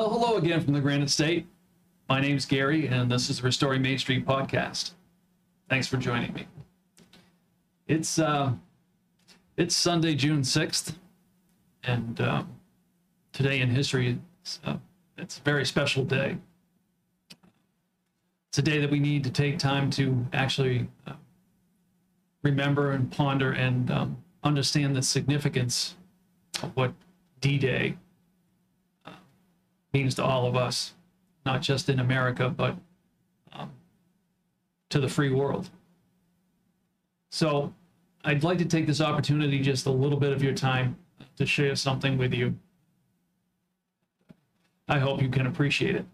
Well, hello again from the Granite State. My name's Gary, and this is the Restoring Main Street podcast. Thanks for joining me. It's uh, it's Sunday, June sixth, and um, today in history, it's, uh, it's a very special day. It's a day that we need to take time to actually uh, remember and ponder and um, understand the significance of what D-Day means to all of us, not just in America, but um, to the free world. So I'd like to take this opportunity, just a little bit of your time, to share something with you. I hope you can appreciate it.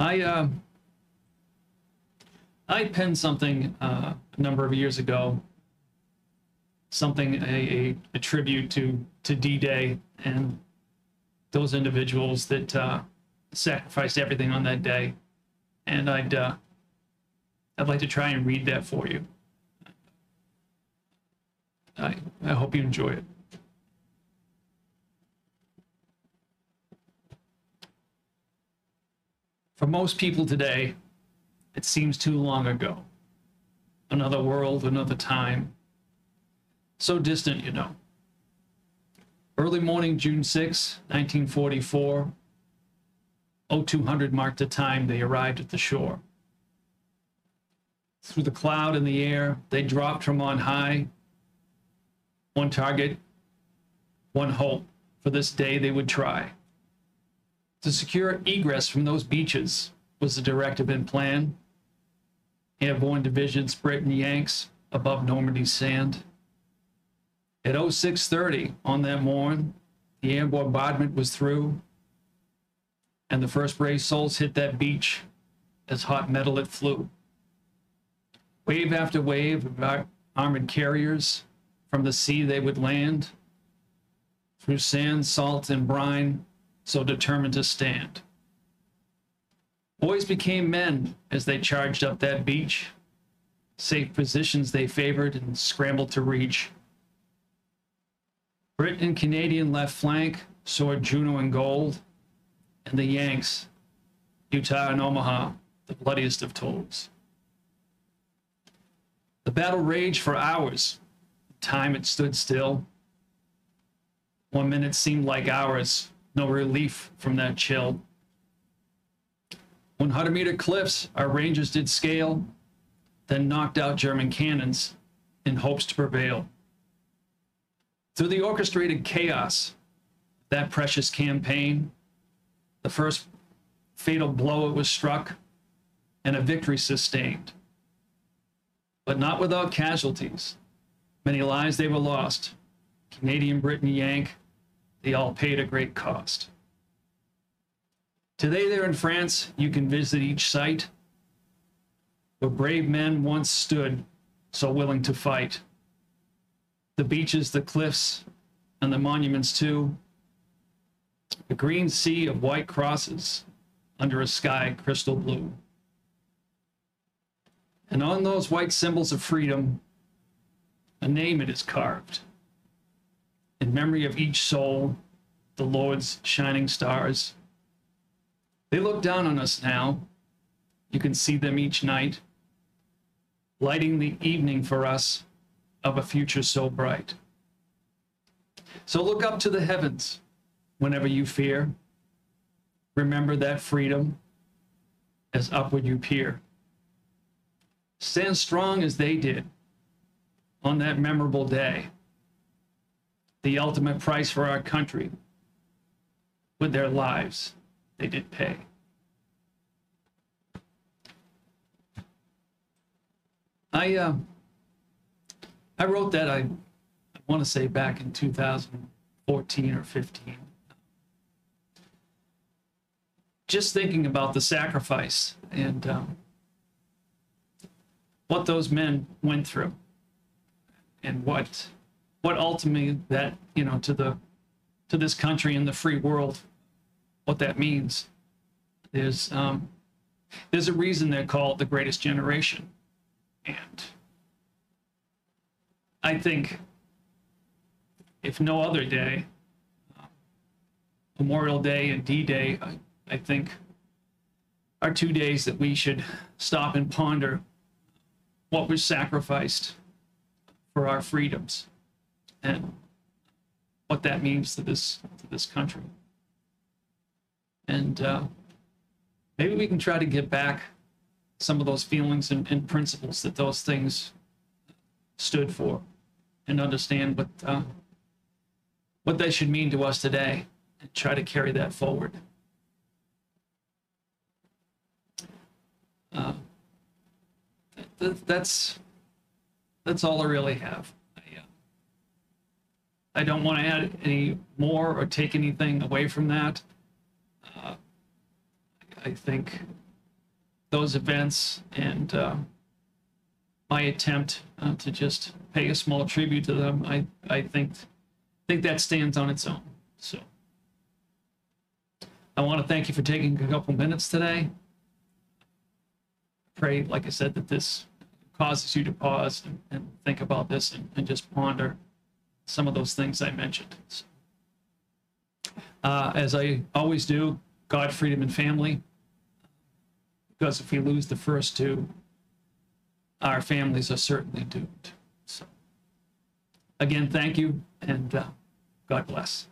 I uh, I penned something uh, a number of years ago, something a, a, a tribute to to D-Day and those individuals that uh, sacrificed everything on that day, and I'd uh, I'd like to try and read that for you. I I hope you enjoy it. For most people today, it seems too long ago. Another world, another time. So distant, you know. Early morning, June 6, 1944, 0200 marked the time they arrived at the shore. Through the cloud in the air, they dropped from on high. One target, one hope for this day they would try. To secure egress from those beaches was the directive and plan. Airborne divisions, Britain Yanks, above Normandy's sand. At 0630 on that morn, the air bombardment was through, and the first brave souls hit that beach as hot metal it flew. Wave after wave of ar- armored carriers from the sea they would land, through sand, salt, and brine, so determined to stand. Boys became men as they charged up that beach. Safe positions they favored and scrambled to reach. Brit and Canadian left flank Sword Juno and gold, and the Yanks, Utah and Omaha, the bloodiest of tolls. The battle raged for hours. Time it stood still. One minute seemed like hours, no relief from that chill. 100 meter cliffs our rangers did scale, then knocked out German cannons in hopes to prevail. Through the orchestrated chaos, that precious campaign, the first fatal blow it was struck, and a victory sustained. But not without casualties. Many lives they were lost. Canadian, Britain, Yank, they all paid a great cost. Today, there in France, you can visit each site where brave men once stood so willing to fight. The beaches, the cliffs, and the monuments, too. A green sea of white crosses under a sky crystal blue. And on those white symbols of freedom, a name it is carved. In memory of each soul, the Lord's shining stars. They look down on us now. You can see them each night, lighting the evening for us of a future so bright. So look up to the heavens whenever you fear. Remember that freedom as upward you peer. Stand strong as they did on that memorable day. The ultimate price for our country with their lives they did pay. I uh, I wrote that I, I want to say back in 2014 or 15. Just thinking about the sacrifice and um, what those men went through, and what what ultimately that you know to the to this country and the free world what that means. There's um, there's a reason they're called the greatest generation, and I think, if no other day, uh, Memorial Day and D-Day, I, I think are two days that we should stop and ponder what was sacrificed for our freedoms and what that means to this to this country. And uh, maybe we can try to get back some of those feelings and, and principles that those things stood for, and understand what uh, what they should mean to us today, and try to carry that forward. Uh, th- that's that's all I really have. Uh, I don't want to add any more or take anything away from that. Uh, I think those events and uh, my attempt uh, to just pay a small tribute to them, I, I think think that stands on its own. So I want to thank you for taking a couple minutes today. Pray, like I said, that this causes you to pause and, and think about this and, and just ponder some of those things I mentioned. So, uh, as I always do, God, freedom, and family. Because if we lose the first two, our families are certainly doomed. So, again, thank you, and uh, God bless.